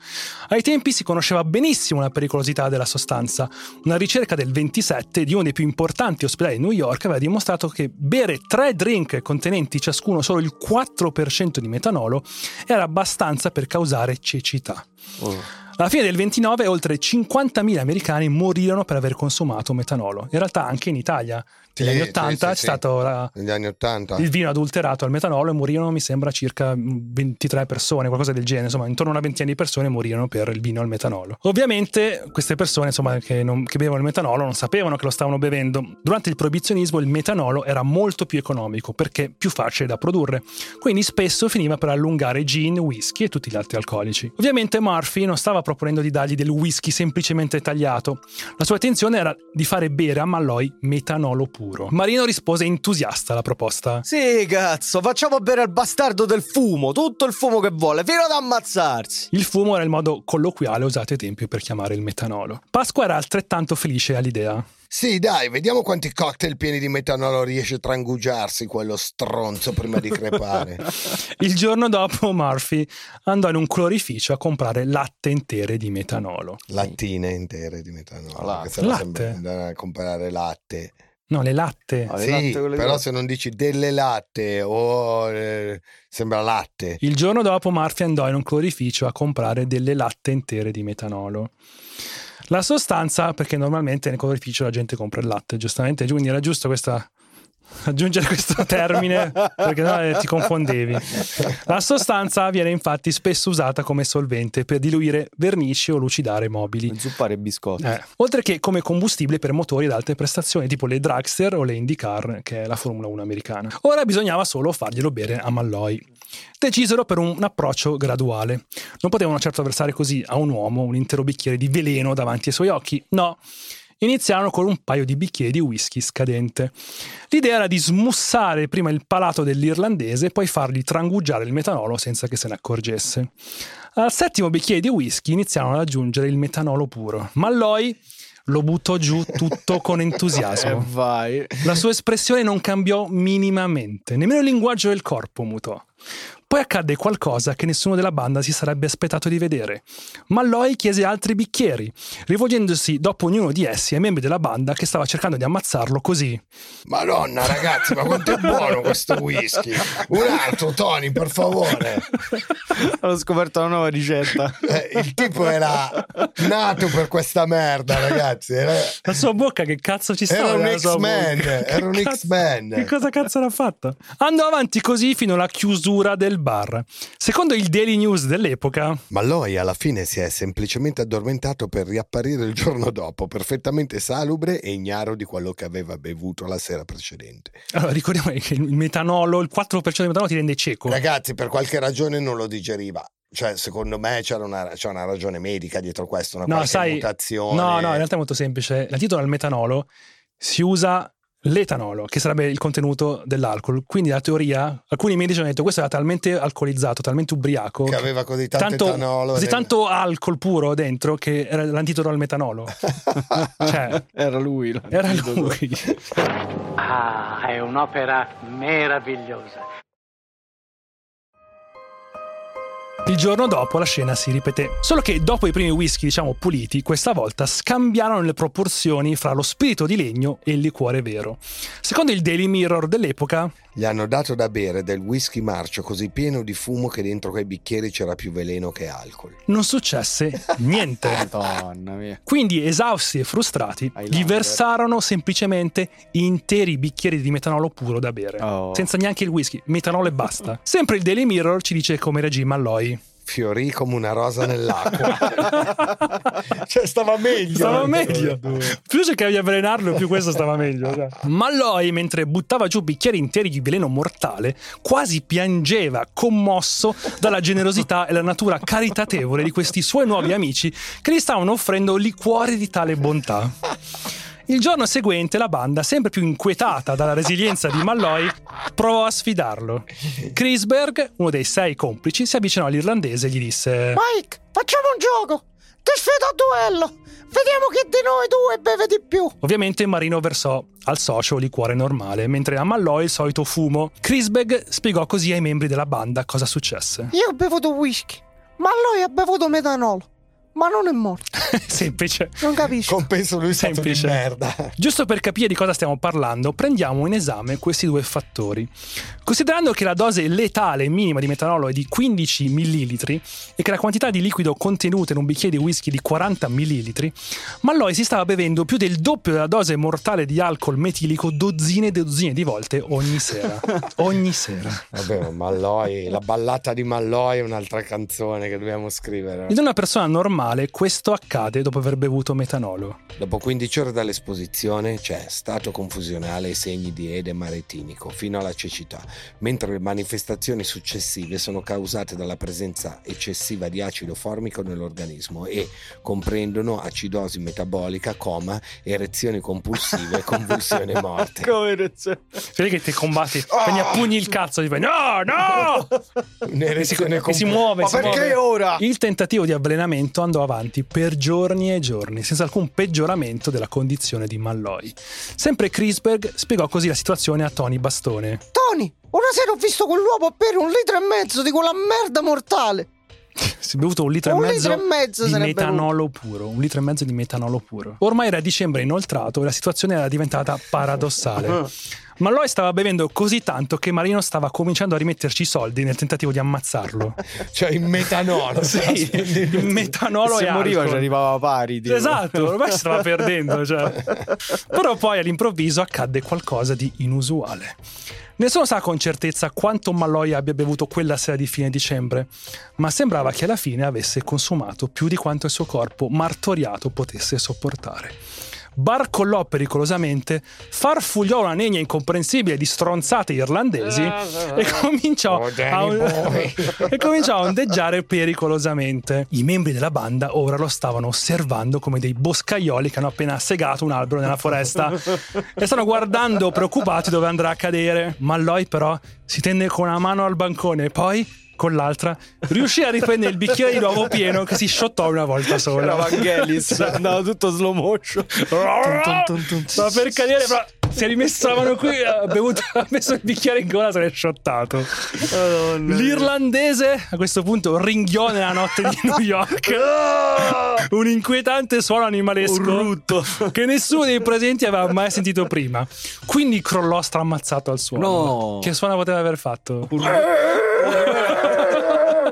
Ai tempi si conosceva benissimo la pericolosità della sostanza. Una ricerca del 27 di uno dei più importanti ospedali di New York aveva dimostrato che bere tre drink contenenti ciascuno solo il 4% di metanolo era abbastanza per causare cecità. Oh. Alla fine del 29 oltre 50.000 americani morirono per aver consumato metanolo. In realtà anche in Italia negli Sì, anni sì, 80 sì, c'è sì. stato la- il vino adulterato al metanolo e morirono, mi sembra, circa 23 persone, qualcosa del genere. Insomma, intorno a una ventina di persone morirono per il vino al metanolo. Ovviamente, queste persone insomma, che, non- che bevevano il metanolo non sapevano che lo stavano bevendo. Durante il proibizionismo il metanolo era molto più economico perché più facile da produrre. Quindi spesso finiva per allungare gin, whisky e tutti gli altri alcolici. Ovviamente Murphy non stava proponendo di dargli del whisky semplicemente tagliato. La sua intenzione era di fare bere a Malloy metanolo puro. Marino rispose entusiasta alla proposta. Sì, cazzo, facciamo bere al bastardo del fumo, tutto il fumo che vuole, fino ad ammazzarsi. Il fumo era il modo colloquiale usato ai tempi per chiamare il metanolo. Pasqua era altrettanto felice all'idea. Sì, dai, vediamo quanti cocktail pieni di metanolo riesce a trangugiarsi quello stronzo prima di crepare. (laughs) Il giorno dopo Murphy andò in un colorificio a comprare latte intere di metanolo. Lattine intere di metanolo. Latte. Latte? andare a comprare latte. No, le latte. Ah, le Sì, latte, però se non dici delle latte o eh, sembra latte. Il giorno dopo Murphy andò in un clorificio a comprare delle latte intere di metanolo. La sostanza, perché normalmente nel clorificio la gente compra il latte, giustamente, quindi era giusto questa aggiungere questo (laughs) termine perché no eh, ti confondevi. La sostanza viene infatti spesso usata come solvente per diluire vernici o lucidare mobili. Zuppare biscotti. Eh, oltre che come combustibile per motori ed altre prestazioni tipo le dragster o le IndyCar, che è la Formula 1 americana. Ora bisognava solo farglielo bere a Malloy. Decisero per un approccio graduale. Non potevano certo versare così a un uomo un intero bicchiere di veleno davanti ai suoi occhi, no. Iniziarono con un paio di bicchieri di whisky scadente. L'idea era di smussare prima il palato dell'irlandese e poi fargli trangugiare il metanolo senza che se ne accorgesse. Al settimo bicchiere di whisky iniziarono ad aggiungere il metanolo puro. Malloy lo buttò giù tutto con entusiasmo. (laughs) vai. La sua espressione non cambiò minimamente, nemmeno il linguaggio del corpo mutò. Poi accadde qualcosa che nessuno della banda si sarebbe aspettato di vedere. Malloy chiese altri bicchieri, rivolgendosi dopo ognuno di essi ai membri della banda che stava cercando di ammazzarlo così. Madonna, ragazzi, ma quanto è buono questo whisky! Un altro, Tony, per favore. (laughs) Ho scoperto una nuova ricetta. Eh, il tipo era nato per questa merda, ragazzi. Era, La sua bocca che cazzo ci stava? era un X-Men. Era un X-Men. Che cosa cazzo l'ha fatta? Andò avanti così fino alla chiusura del bar. Secondo il Daily News dell'epoca, Malloy alla fine si è semplicemente addormentato per riapparire il giorno dopo, perfettamente salubre e ignaro di quello che aveva bevuto la sera precedente. allora ricordiamo che il metanolo, il 4% di metanolo ti rende cieco. Ragazzi, per qualche ragione non lo digeriva. Cioè, secondo me c'era una, c'è una ragione medica dietro questo, una No, qualche sai, mutazione. No, no, in realtà è molto semplice. L'antidoto al metanolo si usa l'etanolo, che sarebbe il contenuto dell'alcol. Quindi la teoria, alcuni medici hanno detto questo era talmente alcolizzato, talmente ubriaco, Che aveva così tanto, tanto, etanolo. così tanto alcol puro dentro che era l'antidoto al metanolo. (laughs) cioè, Era lui. era l'antidoto. lui. Ah, è un'opera meravigliosa. Il giorno dopo la scena si ripeté. Solo che dopo i primi whisky, diciamo puliti, questa volta scambiarono le proporzioni fra lo spirito di legno e il liquore vero. Secondo il Daily Mirror dell'epoca, Gli hanno dato da bere del whisky marcio così pieno di fumo che dentro quei bicchieri c'era più veleno che alcol. non successe (laughs) niente. Madonna mia. Quindi, esausti e frustrati, gli versarono semplicemente interi bicchieri di metanolo puro da bere. Oh. Senza neanche il whisky, metanolo e basta. Sempre il Daily Mirror ci dice come reagì Malloy. Fiorì come una rosa nell'acqua. (laughs) cioè, stava meglio. Stava meglio. Più cercavi di avvelenarlo, più questo stava meglio. cioè. Malloy, mentre buttava giù bicchieri interi di veleno mortale, quasi piangeva, commosso dalla generosità e la natura caritatevole di questi suoi nuovi amici che gli stavano offrendo liquori di tale bontà. Il giorno seguente la banda, sempre più inquietata dalla resilienza di Malloy, provò a sfidarlo. Chrisberg, uno dei sei complici, si avvicinò all'irlandese e gli disse: Mike, facciamo un gioco. Ti sfido a duello. Vediamo chi di noi due beve di più. Ovviamente Marino versò al socio liquore normale, mentre a Malloy il solito fumo. Chrisbeg spiegò così ai membri della banda cosa successe. Io ho bevuto whisky, ma lui ha bevuto metanolo. Ma non è morto. (laughs) Semplice. Non capisco. Compenso lui stato di Semplice. merda. Giusto per capire di cosa stiamo parlando, prendiamo in esame questi due fattori. Considerando che la dose letale minima di metanolo è di 15 ml e che la quantità di liquido contenuta in un bicchiere di whisky è di 40 ml, Malloy si stava bevendo più del doppio della dose mortale di alcol metilico dozzine e dozzine di volte ogni sera. (laughs) ogni sera. Vabbè, ma Malloy, la ballata di Malloy è un'altra canzone che dobbiamo scrivere. In una persona normale questo accade dopo aver bevuto metanolo. Dopo 15 ore dall'esposizione c'è stato confusionale e segni di edema retinico fino alla cecità, mentre le manifestazioni successive sono causate dalla presenza eccessiva di acido formico nell'organismo e comprendono acidosi metabolica, coma, erezioni compulsive (laughs) e convulsioni morte. Come reazione. Vedi che ti combatti, prendi a pugni il cazzo e ti fai no, no! E (laughs) si, Un'erezione e si muove, Ma si perché muove. ora? Il tentativo di avvelenamento andò avanti per giorni e giorni, senza alcun peggioramento della condizione di Malloy. Sempre Chrisberg spiegò così la situazione a Tony Bastone. Tony, una sera ho visto quell'uomo bere un litro e mezzo di quella merda mortale. Si è bevuto un litro Un e mezzo, litro e mezzo di metanolo puro. Un litro e mezzo di metanolo puro. Ormai era dicembre inoltrato e la situazione era diventata paradossale. Malloy stava bevendo così tanto che Marino stava cominciando a rimetterci i soldi nel tentativo di ammazzarlo. (laughs) Cioè in metanolo. Sì, il metanolo Se e moriva alcol. ci arrivava pari. tipo. Esatto, ormai si stava perdendo. cioè. (laughs) Però poi all'improvviso accadde qualcosa di inusuale. Nessuno sa con certezza quanto Malloy abbia bevuto quella sera di fine dicembre, ma sembrava che alla fine avesse consumato più di quanto il suo corpo martoriato potesse sopportare. Barcollò pericolosamente, farfugliò una negna incomprensibile di stronzate irlandesi e cominciò, Oh, a, boy. (laughs) e cominciò a ondeggiare pericolosamente. I membri della banda ora lo stavano osservando come dei boscaioli che hanno appena segato un albero nella foresta e stanno guardando preoccupati dove andrà a cadere. Malloy però si tenne con una mano al bancone e poi con l'altra riuscì a riprendere il bicchiere di nuovo pieno che si sciottò una volta sola. Era Vangelis, (laughs) andava tutto slow motion. Stava per cadere, però si è rimesso la mano qui, ha, bevuto, ha messo il bicchiere in gola, se l'è sciottato. L'irlandese a questo punto ringhiò nella notte di New York (laughs) un inquietante suono animalesco che nessuno dei presenti aveva mai sentito prima. Quindi crollò strammazzato al suono. No. Che suono poteva aver fatto?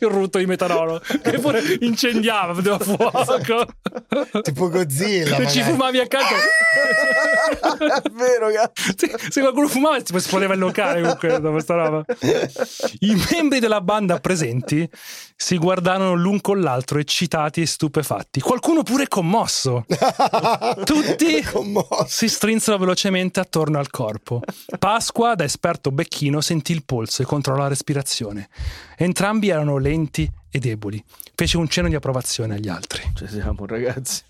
Il rutto di metanolo che pure incendiava, vedeva fuoco. Tipo Godzilla. Se ci fumavi accanto, È (laughs) vero, se, se qualcuno fumava, tipo, esplodeva il locale comunque dopo sta roba. I membri della banda presenti si guardarono l'un con l'altro, eccitati e stupefatti. Qualcuno pure commosso. (laughs) Tutti Commosso. si strinsero velocemente attorno al corpo. Pasqua, da esperto becchino, sentì il polso e controllò la respirazione. Entrambi erano lenti e deboli. Fece un cenno di approvazione agli altri. Ci siamo, ragazzi.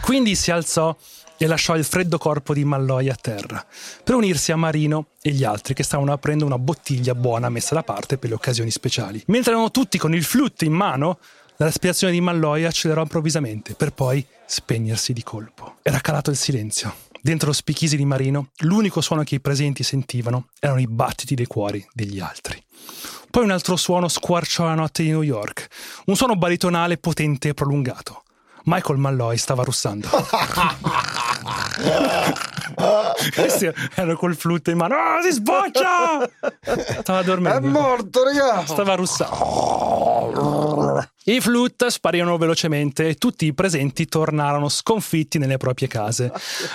Quindi si alzò e lasciò il freddo corpo di Malloy a terra per unirsi a Marino e gli altri che stavano aprendo una bottiglia buona messa da parte per le occasioni speciali. Mentre erano tutti con il flute in mano, la respirazione di Malloy accelerò improvvisamente per poi spegnersi di colpo. Era calato il silenzio. Dentro lo spichisi di Marino, l'unico suono che i presenti sentivano erano i battiti dei cuori degli altri. Poi un altro suono squarciò la notte di New York, un suono baritonale potente e prolungato. Michael Malloy stava russando. (laughs) Questi erano col flute in mano. Ah, si sboccia! Stava dormendo. morto, ragazzi. Stava russando. I flute sparirono velocemente e tutti i presenti tornarono sconfitti nelle proprie case.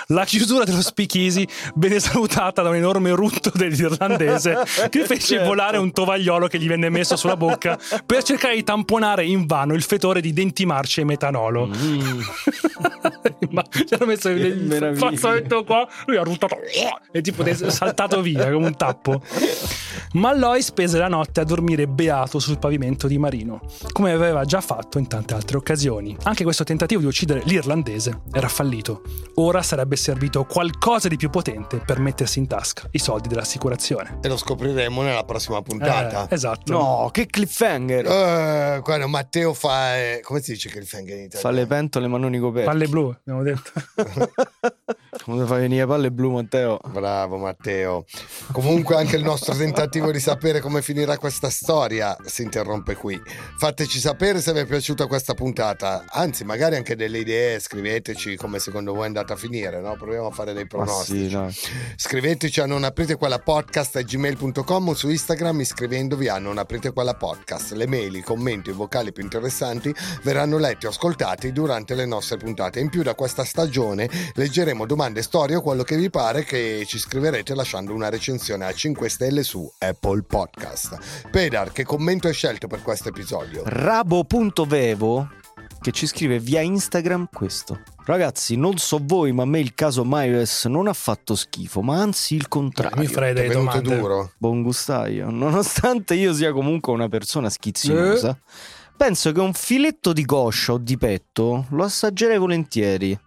La chiusura dello speakeasy venne salutata da un enorme rutto dell'irlandese che fece volare un tovagliolo che gli venne messo sulla bocca per cercare di tamponare invano il fetore di denti marci e metanolo. (laughs) Ma ci hanno messo il fazzoletto qua, lui ha ruttato e tipo è saltato via come un tappo. Malloy spese la notte a dormire beato sul pavimento di Marino, come aveva già fatto in tante altre occasioni. Anche questo tentativo di uccidere l'irlandese era fallito. Ora sarebbe servito qualcosa di più potente per mettersi in tasca i soldi dell'assicurazione. E lo scopriremo nella prossima puntata. Eh, esatto. No, che cliffhanger. Eh, guarda, Matteo fa. eh, come si dice fang in italiano? Fa le pentole ma non i coperti. Palle blu, abbiamo detto. (laughs) Come fai venire palle blu, Matteo? Bravo Matteo. Comunque anche il nostro tentativo di sapere come finirà questa storia si interrompe qui. Fateci sapere se vi è piaciuta questa puntata, anzi magari anche delle idee, scriveteci come secondo voi è andata a finire, no? Proviamo a fare dei pronostici. sì, dai. Scriveteci a non aprite quella podcast a gmail.com o su Instagram iscrivendovi a non aprite quella podcast. Le mail, i commenti i vocali più interessanti verranno letti o ascoltati durante le nostre puntate. In più da questa stagione leggeremo domande, storie o quello che vi pare che ci scriverete lasciando una recensione a 5 stelle su Apple Podcast. Pedar, che commento hai scelto per questo episodio? Rabo.vevo che ci scrive via Instagram questo. Ragazzi, non so voi, ma a me il caso Myers non ha fatto schifo, ma anzi il contrario. Mi farei È delle domande. duro? Buon gustaio. Nonostante io sia comunque una persona schizzinosa, penso che un filetto di coscia o di petto lo assaggerei volentieri.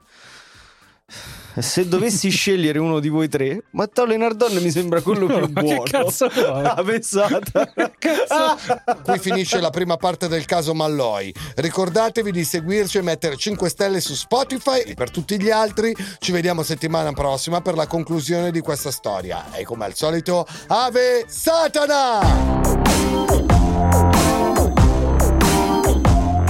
Se dovessi (laughs) scegliere uno di voi tre, Matteo Lenardone mi sembra quello più Ma che buono. cazzo? (laughs) Ah, pensate. (laughs) Qui finisce la prima parte del caso Malloy. Ricordatevi di seguirci e mettere 5 stelle su Spotify e per tutti gli altri ci vediamo settimana prossima per la conclusione di questa storia. E come al solito, Ave Satana!